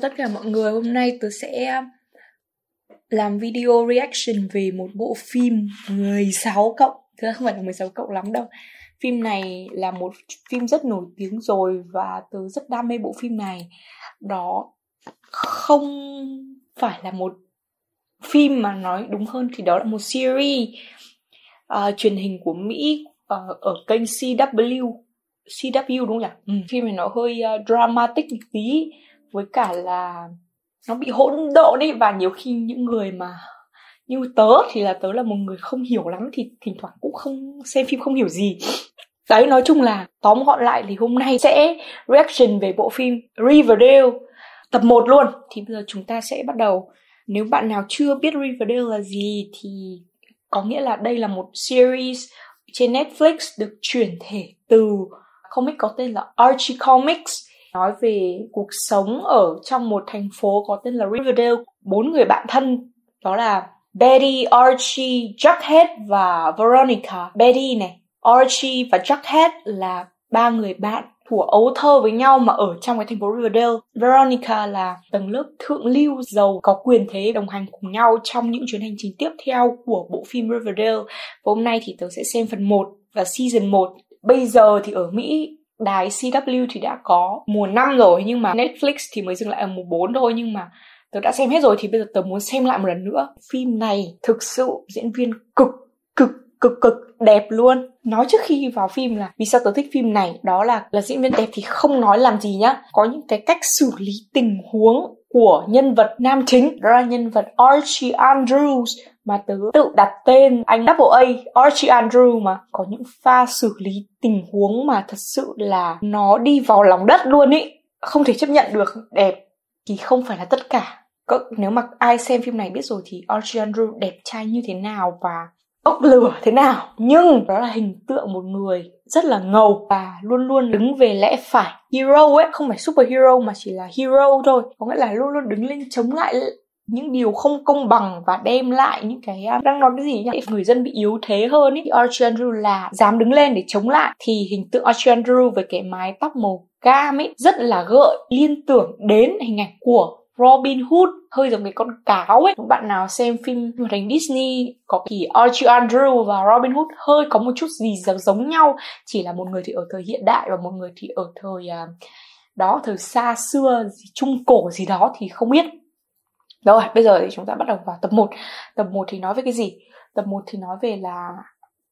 Chào tất cả mọi người, hôm nay tớ sẽ um, làm video reaction về một bộ phim 16 cộng. Thực không phải là 16 cộng lắm đâu. Phim này là một phim rất nổi tiếng rồi và tớ rất đam mê bộ phim này. Đó không phải là một phim mà nói đúng hơn thì đó là một series uh, truyền hình của Mỹ uh, ở kênh CW CW đúng không nhỉ? Ừ. Phim này nó hơi uh, dramatic một tí với cả là nó bị hỗn độn đi và nhiều khi những người mà như tớ thì là tớ là một người không hiểu lắm thì thỉnh thoảng cũng không xem phim không hiểu gì. Đấy, nói chung là tóm gọn lại thì hôm nay sẽ reaction về bộ phim Riverdale tập 1 luôn. Thì bây giờ chúng ta sẽ bắt đầu. Nếu bạn nào chưa biết Riverdale là gì thì có nghĩa là đây là một series trên Netflix được chuyển thể từ comic có tên là Archie Comics nói về cuộc sống ở trong một thành phố có tên là Riverdale. Bốn người bạn thân đó là Betty, Archie, Jughead và Veronica. Betty này, Archie và Jughead là ba người bạn của ấu thơ với nhau mà ở trong cái thành phố Riverdale. Veronica là tầng lớp thượng lưu giàu có quyền thế đồng hành cùng nhau trong những chuyến hành trình tiếp theo của bộ phim Riverdale. Và hôm nay thì tớ sẽ xem phần 1 và season 1. Bây giờ thì ở Mỹ đài CW thì đã có mùa 5 rồi, nhưng mà Netflix thì mới dừng lại ở mùa 4 thôi, nhưng mà tớ đã xem hết rồi thì bây giờ tớ muốn xem lại một lần nữa. Phim này thực sự diễn viên cực cực cực cực đẹp luôn. Nói trước khi vào phim là vì sao tớ thích phim này, đó là là diễn viên đẹp thì không nói làm gì nhá. Có những cái cách xử lý tình huống của nhân vật nam chính, đó là nhân vật Archie Andrews mà tớ tự đặt tên anh Double A, Archie Andrew mà. Có những pha xử lý tình huống mà thật sự là nó đi vào lòng đất luôn ý. Không thể chấp nhận được. Đẹp thì không phải là tất cả. Nếu mà ai xem phim này biết rồi thì Archie Andrew đẹp trai như thế nào và bốc lửa thế nào. Nhưng đó là hình tượng một người rất là ngầu và luôn luôn đứng về lẽ phải. Hero ấy, không phải superhero mà chỉ là hero thôi. Có nghĩa là luôn luôn đứng lên chống lại những điều không công bằng và đem lại những cái à, đang nói cái gì nhỉ? Người dân bị yếu thế hơn ý. Thì Archie Andrew là dám đứng lên để chống lại. Thì hình tượng Archie Andrew với cái mái tóc màu cam ấy rất là gợi liên tưởng đến hình ảnh của Robin Hood. Hơi giống cái con cáo ấy bạn nào xem phim hoạt hình Disney có thì Archie Andrew và Robin Hood hơi có một chút gì giống nhau. Chỉ là một người thì ở thời hiện đại và một người thì ở thời uh, đó thời xa xưa gì trung cổ gì đó thì không biết rồi, bây giờ thì chúng ta bắt đầu vào tập 1. Tập 1 thì nói về cái gì? Tập 1 thì nói về là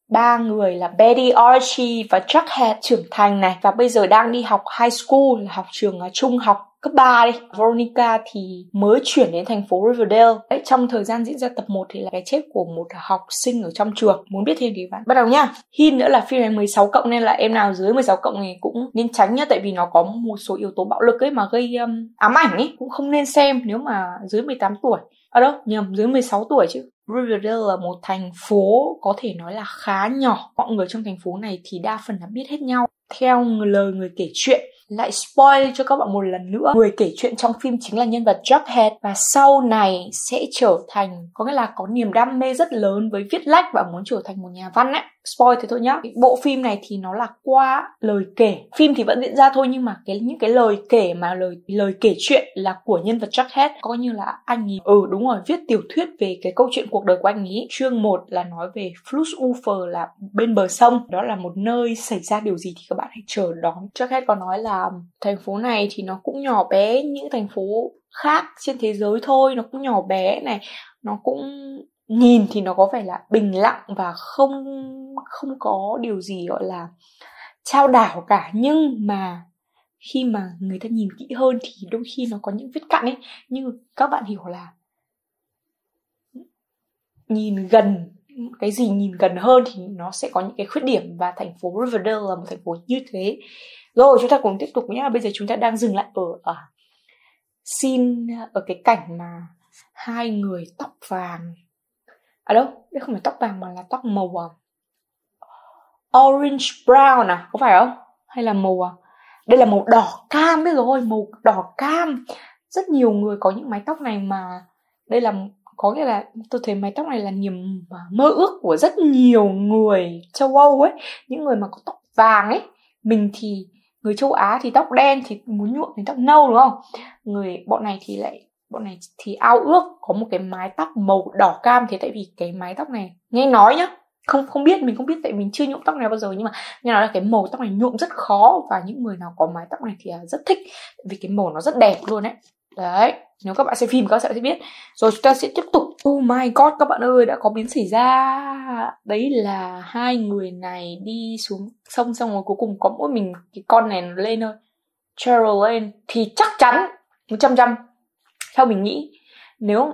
ba người là Betty, Archie và Jughead trưởng thành này và bây giờ đang đi học high school là học trường à, trung học cấp 3 đi. Veronica thì mới chuyển đến thành phố Riverdale. Đấy, trong thời gian diễn ra tập 1 thì là cái chết của một học sinh ở trong trường. Muốn biết thêm thì bạn bắt đầu nhá. Hin nữa là phim này 16 cộng nên là em nào dưới 16 cộng thì cũng nên tránh nhá tại vì nó có một số yếu tố bạo lực ấy mà gây um, ám ảnh ấy cũng không nên xem nếu mà dưới 18 tuổi. À đâu, nhầm dưới 16 tuổi chứ. Riverdale là một thành phố có thể nói là khá nhỏ. Mọi người trong thành phố này thì đa phần là biết hết nhau. Theo lời người kể chuyện, lại spoil cho các bạn một lần nữa. Người kể chuyện trong phim chính là nhân vật Jughead. Và sau này sẽ trở thành, có nghĩa là có niềm đam mê rất lớn với viết lách và muốn trở thành một nhà văn ấy spoil thế thôi nhá. Bộ phim này thì nó là qua lời kể. Phim thì vẫn diễn ra thôi nhưng mà cái, những cái lời kể mà lời lời kể chuyện là của nhân vật Jughead coi như là anh ấy ừ đúng rồi, viết tiểu thuyết về cái câu chuyện cuộc đời của anh ấy. Chương 1 là nói về Flussufer là bên bờ sông. Đó là một nơi xảy ra điều gì thì các bạn hãy chờ đón. Jughead có nói là thành phố này thì nó cũng nhỏ bé, những thành phố khác trên thế giới thôi, nó cũng nhỏ bé này, nó cũng nhìn thì nó có vẻ là bình lặng và không không có điều gì gọi là trao đảo cả. Nhưng mà khi mà người ta nhìn kỹ hơn thì đôi khi nó có những vết cặn ấy. Như các bạn hiểu là nhìn gần, cái gì nhìn gần hơn thì nó sẽ có những cái khuyết điểm. Và thành phố Riverdale là một thành phố như thế. Rồi, chúng ta cùng tiếp tục nhé bây giờ chúng ta đang dừng lại ở ở xin, ở cái cảnh mà hai người tóc vàng à đâu đây không phải tóc vàng mà là tóc màu à, orange brown à có phải không? Hay là màu à? Đây là màu đỏ cam biết rồi màu đỏ cam. Rất nhiều người có những mái tóc này mà đây là có nghĩa là tôi thấy mái tóc này là niềm mơ ước của rất nhiều người châu âu ấy. Những người mà có tóc vàng ấy mình thì người châu Á thì tóc đen thì muốn nhuộm thì tóc nâu đúng không? Người bọn này thì lại bọn này thì ao ước có một cái mái tóc màu đỏ cam thế tại vì cái mái tóc này, nghe nói nhá, không không biết, mình không biết tại mình chưa nhuộm tóc này bao giờ nhưng mà nghe nói là cái màu tóc này nhuộm rất khó và những người nào có mái tóc này thì à, rất thích vì cái màu nó rất đẹp luôn đấy đấy, nếu các bạn xem phim các bạn sẽ biết. Rồi chúng ta sẽ tiếp tục. Oh my god, các bạn ơi, đã có biến xảy ra. Đấy là hai người này đi xuống sông xong rồi cuối cùng có mỗi mình cái con này lên thôi. Cheryl lên thì chắc chắn một trăm trăm theo mình nghĩ nếu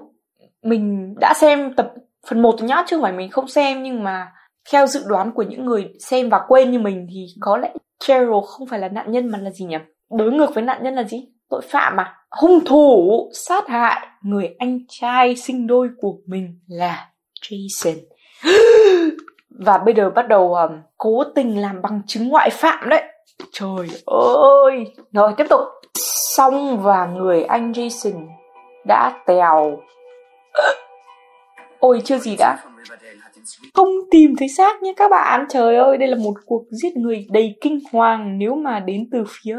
mình đã xem tập phần 1 nhá chứ không phải mình không xem nhưng mà theo dự đoán của những người xem và quên như mình thì có lẽ Cheryl không phải là nạn nhân mà là gì nhỉ? Đối ngược với nạn nhân là gì? Tội phạm mà hung thủ sát hại người anh trai sinh đôi của mình là Jason. Và bây giờ bắt đầu um, cố tình làm bằng chứng ngoại phạm đấy. Trời ơi! Rồi tiếp tục. Xong và người anh Jason đã tèo. Ôi chưa gì đã. Không tìm thấy xác nhé các bạn. Trời ơi đây là một cuộc giết người đầy kinh hoàng nếu mà đến từ phía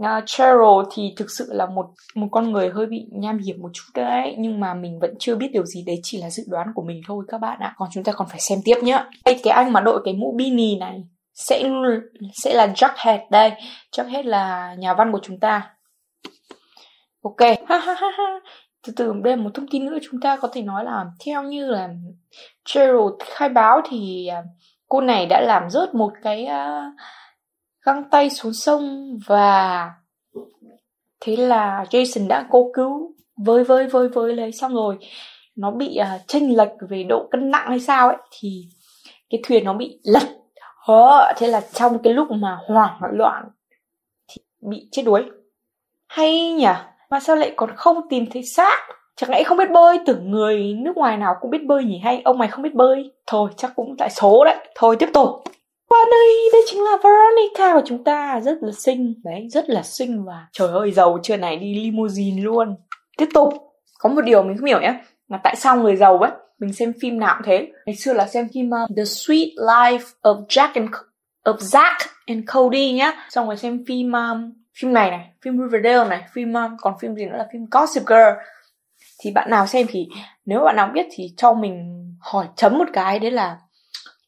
uh, Cheryl thì thực sự là một một con người hơi bị nham hiểm một chút đấy. Nhưng mà mình vẫn chưa biết điều gì. Đấy chỉ là dự đoán của mình thôi các bạn ạ. Còn chúng ta còn phải xem tiếp nhá. Đây cái anh mà đội cái mũ bini này sẽ sẽ là Jughead đây. Jughead là nhà văn của chúng ta ok. Từ từ đây là một thông tin nữa chúng ta có thể nói là theo như là Cheryl khai báo thì à, cô này đã làm rớt một cái uh, găng tay xuống sông và thế là Jason đã cố cứu với với với với lấy xong rồi. Nó bị uh, chênh lệch về độ cân nặng hay sao ấy thì cái thuyền nó bị lật. Hờ, thế là trong cái lúc mà hoảng loạn thì bị chết đuối. Hay nhỉ? Mà sao lại còn không tìm thấy xác? Chẳng lẽ không biết bơi? Tưởng người nước ngoài nào cũng biết bơi nhỉ? Hay ông mày không biết bơi? Thôi chắc cũng tại số đấy. Thôi tiếp tục. Qua đây đây chính là Veronica của chúng ta. Rất là xinh. Đấy rất là xinh và trời ơi giàu chưa này đi limousine luôn. Tiếp tục. Có một điều mình không hiểu nhé là tại sao người giàu ấy mình xem phim nào cũng thế. Ngày xưa là xem phim uh, The Sweet Life of Jack and of Zack and Cody nhá. Xong rồi xem phim um, phim này này phim Riverdale này phim um, còn phim gì nữa là phim Gossip Girl. Thì bạn nào xem thì nếu bạn nào biết thì cho mình hỏi chấm một cái đấy là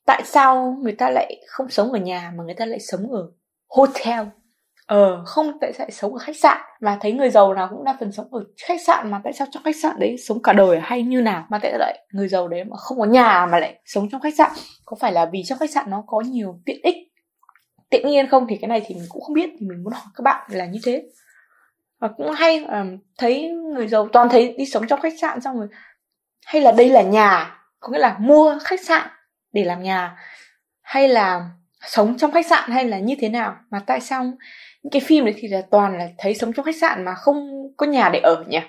tại sao người ta lại không sống ở nhà mà người ta lại sống ở hotel? Ờ. Không tại sao lại sống ở khách sạn? Và thấy người giàu nào cũng đa phần sống ở khách sạn mà tại sao trong khách sạn đấy sống cả đời hay như nào mà tại sao lại người giàu đấy mà không có nhà mà lại sống trong khách sạn? Có phải là vì trong khách sạn nó có nhiều tiện ích tiện nghi không thì cái này thì mình cũng không biết thì mình muốn hỏi các bạn là như thế. Và cũng hay um, thấy người giàu toàn thấy đi sống trong khách sạn xong rồi hay là đây là nhà có nghĩa là mua khách sạn để làm nhà hay là sống trong khách sạn hay là như thế nào? Mà tại sao những cái phim đấy thì là toàn là thấy sống trong khách sạn mà không có nhà để ở nhỉ?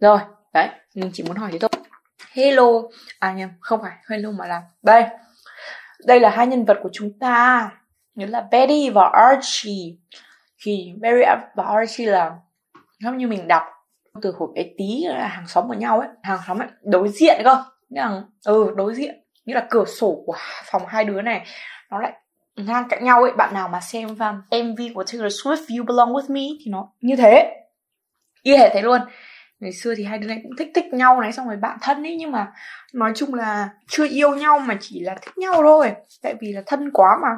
Rồi đấy mình chỉ muốn hỏi thế thôi. Hello à nhầm không phải hello mà là đây. Đây là hai nhân vật của chúng ta nghĩa là Betty và Archie. Thì Betty và Archie là giống như mình đọc từ hồi bé tí là hàng xóm của nhau ấy. Hàng xóm ấy, đối diện cơ. Nghĩa là ừ đối diện. Như là cửa sổ của phòng hai đứa này nó lại ngang cạnh nhau ấy. Bạn nào mà xem um, MV của Taylor Swift You Belong With Me thì nó như thế. Y hệt thế luôn. Ngày xưa thì hai đứa này cũng thích thích nhau này xong rồi bạn thân ấy nhưng mà nói chung là chưa yêu nhau mà chỉ là thích nhau thôi. Tại vì là thân quá mà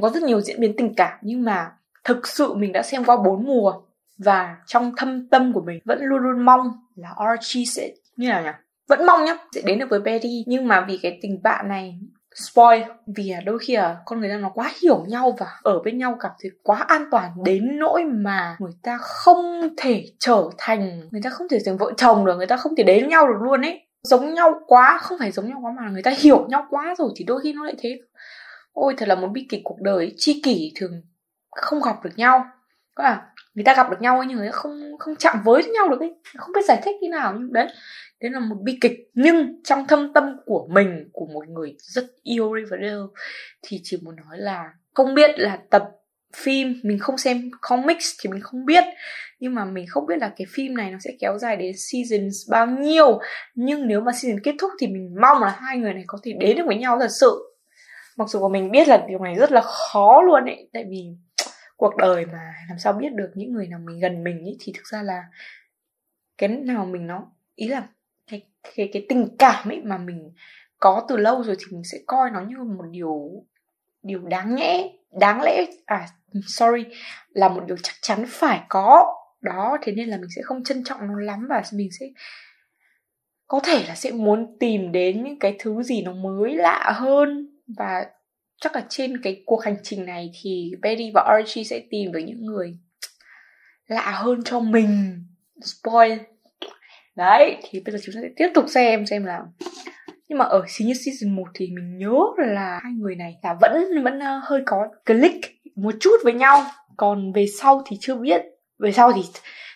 có rất nhiều diễn biến tình cảm, nhưng mà thực sự mình đã xem qua bốn mùa và trong thâm tâm của mình vẫn luôn luôn mong là Archie sẽ như nào nhỉ? Vẫn mong nhá, sẽ đến được với Betty nhưng mà vì cái tình bạn này, spoil, vì đôi khi là con người ta nó quá hiểu nhau và ở bên nhau cảm thấy quá an toàn đến nỗi mà người ta không thể trở thành, người ta không thể thành vợ chồng được, người ta không thể đến nhau được luôn ấy. Giống nhau quá, không phải giống nhau quá mà người ta hiểu nhau quá rồi thì đôi khi nó lại thế ôi, thật là một bi kịch cuộc đời chi kỷ thường không gặp được nhau. Có à người ta gặp được nhau nhưng người ta không không chạm với nhau được ấy. Không biết giải thích như nào, nhưng đấy. Đấy là một bi kịch, nhưng trong thâm tâm của mình, của một người rất yêu Riverdale, thì chỉ muốn nói là không biết là tập phim, mình không xem comics thì mình không biết. Nhưng mà mình không biết là cái phim này nó sẽ kéo dài đến seasons bao nhiêu. Nhưng nếu mà season kết thúc thì mình mong là hai người này có thể đến được với nhau thật sự mặc dù mà mình biết là điều này rất là khó luôn ấy, tại vì cuộc đời mà làm sao biết được những người nào mình gần mình ấy, thì thực ra là cái nào mình nó, ý là cái cái cái tình cảm ấy mà mình có từ lâu rồi thì mình sẽ coi nó như một điều điều đáng nhẽ, đáng lẽ à sorry, là một điều chắc chắn phải có. Đó, thế nên là mình sẽ không trân trọng nó lắm và mình sẽ, có thể là sẽ muốn tìm đến những cái thứ gì nó mới lạ hơn và chắc là trên cái cuộc hành trình này thì Betty và Archie sẽ tìm được những người lạ hơn cho mình. Spoil. Đấy, thì bây giờ chúng ta sẽ tiếp tục xem xem là nhưng mà ở Senior Season 1 thì mình nhớ là hai người này là vẫn vẫn ờ, hơi có click một chút với nhau. Còn về sau thì chưa biết. Về sau thì,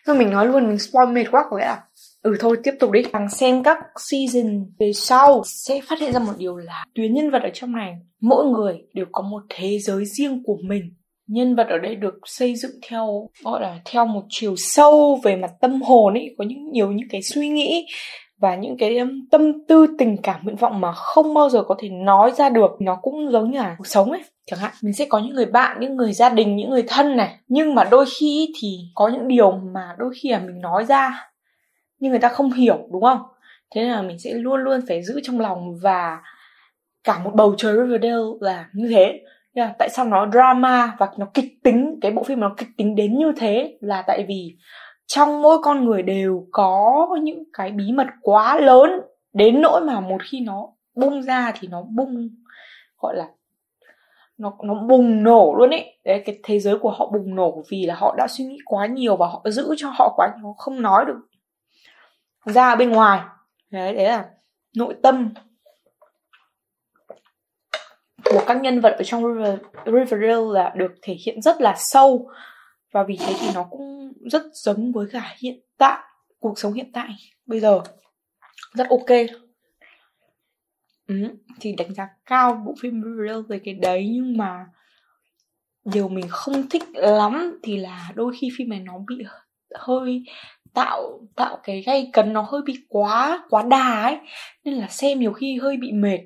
thôi mình nói luôn, mình spoil mệt quá, có nghĩa là ừ thôi, tiếp tục đi. Càng xem các season về sau, sẽ phát hiện ra một điều là tuyến nhân vật ở trong này, mỗi người đều có một thế giới riêng của mình. Nhân vật ở đây được xây dựng theo, gọi là, theo một chiều sâu về mặt tâm hồn ấy có những, nhiều những cái suy nghĩ và những cái tâm tư, tình cảm, nguyện vọng mà không bao giờ có thể nói ra được. Nó cũng giống như là cuộc sống ấy. Chẳng hạn, mình sẽ có những người bạn, những người gia đình, những người thân này. Nhưng mà đôi khi thì có những điều mà đôi khi là mình nói ra nhưng người ta không hiểu đúng không? Thế nên là mình sẽ luôn luôn phải giữ trong lòng và cả một bầu trời Riverdale là như thế. Yeah, tại sao nó drama và nó kịch tính cái bộ phim nó kịch tính đến như thế là tại vì trong mỗi con người đều có những cái bí mật quá lớn đến nỗi mà một khi nó bung ra thì nó bung gọi là nó nó bùng nổ luôn ấy. Đấy cái thế giới của họ bùng nổ vì là họ đã suy nghĩ quá nhiều và họ giữ cho họ quá nhiều không nói được ra bên ngoài. Đấy đấy là nội tâm của các nhân vật ở trong River, Riverdale là được thể hiện rất là sâu. Và vì thế thì nó cũng rất giống với cả hiện tại cuộc sống hiện tại bây giờ. Rất ok. Ừ, thì đánh giá cao bộ phim Riverdale về cái đấy nhưng mà điều mình không thích lắm thì là đôi khi phim này nó bị hơi tạo tạo cái gây cấn nó hơi bị quá quá đà ấy. Nên là xem nhiều khi hơi bị mệt.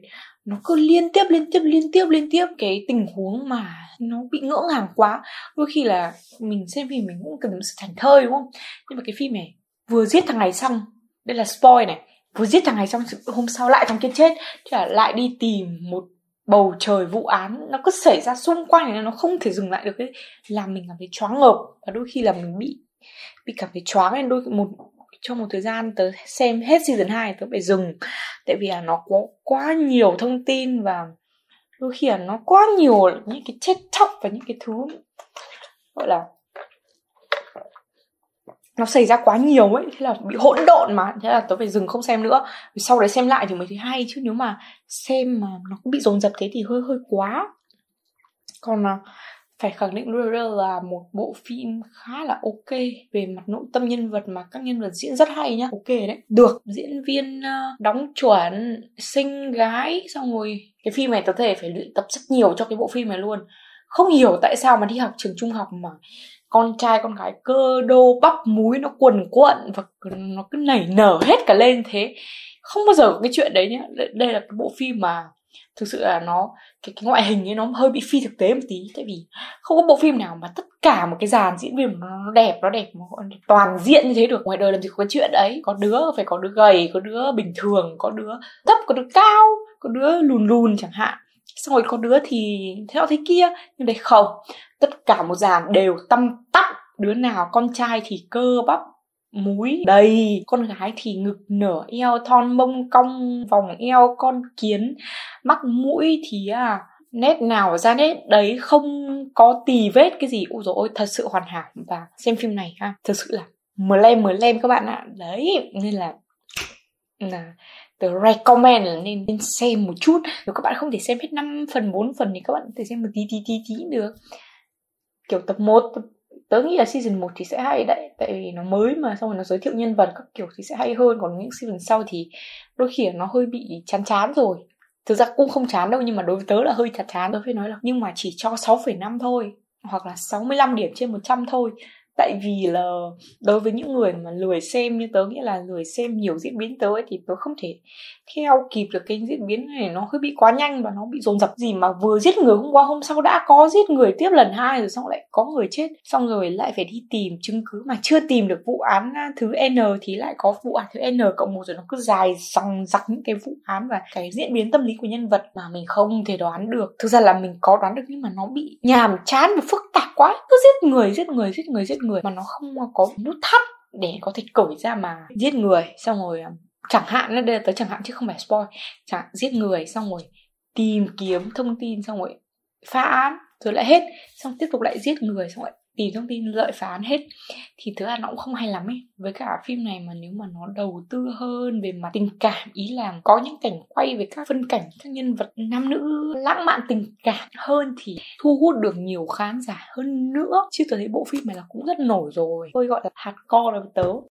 Nó cứ liên tiếp liên tiếp liên tiếp liên tiếp cái tình huống mà nó bị ngỡ ngàng quá. Đôi khi là mình xem phim mình cũng cần sự thành thơi, đúng không? Nhưng mà cái phim này vừa giết thằng này xong, đây là spoil này, vừa giết thằng này xong hôm sau lại thằng kia chết. Thì là lại đi tìm một bầu trời vụ án, nó cứ xảy ra xung quanh này, nó không thể dừng lại được ấy. Làm mình cảm thấy choáng ngợp và đôi khi là mình bị bị cảm thấy choáng nên đôi một trong một thời gian tớ xem hết season 2 tớ phải dừng. Tại vì là nó có quá nhiều thông tin và đôi khi là nó quá nhiều những cái chết chóc và những cái thứ, gọi là, nó xảy ra quá nhiều ấy, thế là bị hỗn độn mà. Thế là tớ phải dừng không xem nữa. Sau đấy xem lại thì mới thấy hay chứ, nếu mà xem mà nó cũng bị dồn dập thế thì hơi hơi quá. Còn à, phải khẳng định Riverdale là một bộ phim khá là ok về mặt nội tâm nhân vật mà các nhân vật diễn rất hay nhá. Ok đấy. Được, diễn viên ờ, đóng chuẩn, xinh gái, xong rồi cái phim này có thể phải luyện tập rất nhiều cho cái bộ phim này luôn. Không hiểu tại sao mà đi học trường trung học mà con trai con gái cơ đô bắp múi nó quần quận và nó cứ nảy nở hết cả lên thế. Không bao giờ có cái chuyện đấy nhá. Đây là cái bộ phim mà thực sự là nó cái, cái ngoại hình ấy nó hơi bị phi thực tế một tí tại vì không có bộ phim nào mà tất cả một cái dàn diễn viên nó đẹp nó đẹp nó toàn diện như thế được. Ngoài đời làm gì có cái chuyện đấy có đứa phải có đứa gầy có đứa bình thường có đứa thấp có đứa cao có đứa lùn lùn chẳng hạn. Xong rồi có đứa thì thế thế kia nhưng đây không. Tất cả một dàn đều tăm tắp đứa nào con trai thì cơ bắp múi đầy. Con gái thì ngực nở eo thon mông cong vòng eo con kiến. Mắt mũi thì à nét nào ra nét đấy không có tì vết cái gì. Ôi dồi ôi thật sự hoàn hảo. Và xem phim này ha thực sự là mờ lem mờ lem các bạn ạ. Đấy nên là là tớ recommend là nên, nên xem một chút. Nếu các bạn không thể xem hết 5 phần 4 phần thì các bạn có thể xem một tí tí tí tí được. Kiểu tập 1, tập tớ nghĩ là season 1 thì sẽ hay đấy tại vì nó mới mà xong rồi nó giới thiệu nhân vật các kiểu thì sẽ hay hơn còn những season sau thì đôi khi nó hơi bị chán chán rồi. Thực ra cũng không chán đâu nhưng mà đối với tớ là hơi chán chán. Tớ phải nói là nhưng mà chỉ cho 6,5 thôi hoặc là 65 điểm trên 100 thôi tại vì là đối với những người mà lười xem như tớ nghĩa là lười xem nhiều diễn biến tớ ấy, thì tớ không thể theo kịp được cái diễn biến này nó hơi bị quá nhanh và nó bị dồn dập gì mà vừa giết người hôm qua hôm sau đã có giết người tiếp lần hai rồi xong lại có người chết. Xong rồi lại phải đi tìm chứng cứ mà chưa tìm được vụ án à, thứ n thì lại có vụ án thứ n cộng một rồi nó cứ dài dằng dặc những cái vụ án và cái diễn biến tâm lý của nhân vật mà mình không thể đoán được. Thực ra là mình có đoán được nhưng mà nó bị nhàm chán và phức tạp quá. Cứ giết người giết người giết người giết người mà nó không có nút thắt để có thể cởi ra mà giết người xong rồi à, chẳng hạn đây là tới chẳng hạn chứ không phải spoil. Chẳng hạn, giết người xong rồi tìm kiếm thông tin xong rồi phá án rồi lại hết. Xong tiếp tục lại giết người xong lại tìm thông tin lợi phán hết. Thì thứ là nó cũng không hay lắm ấy. Với cả phim này mà nếu mà nó đầu tư hơn về mặt tình cảm, ý là có những cảnh quay về các phân cảnh các nhân vật nam nữ, lãng mạn tình cảm hơn thì thu hút được nhiều khán giả hơn nữa. Chứ tôi thấy bộ phim này là cũng rất nổi rồi. Tôi gọi là hạt co là tớ.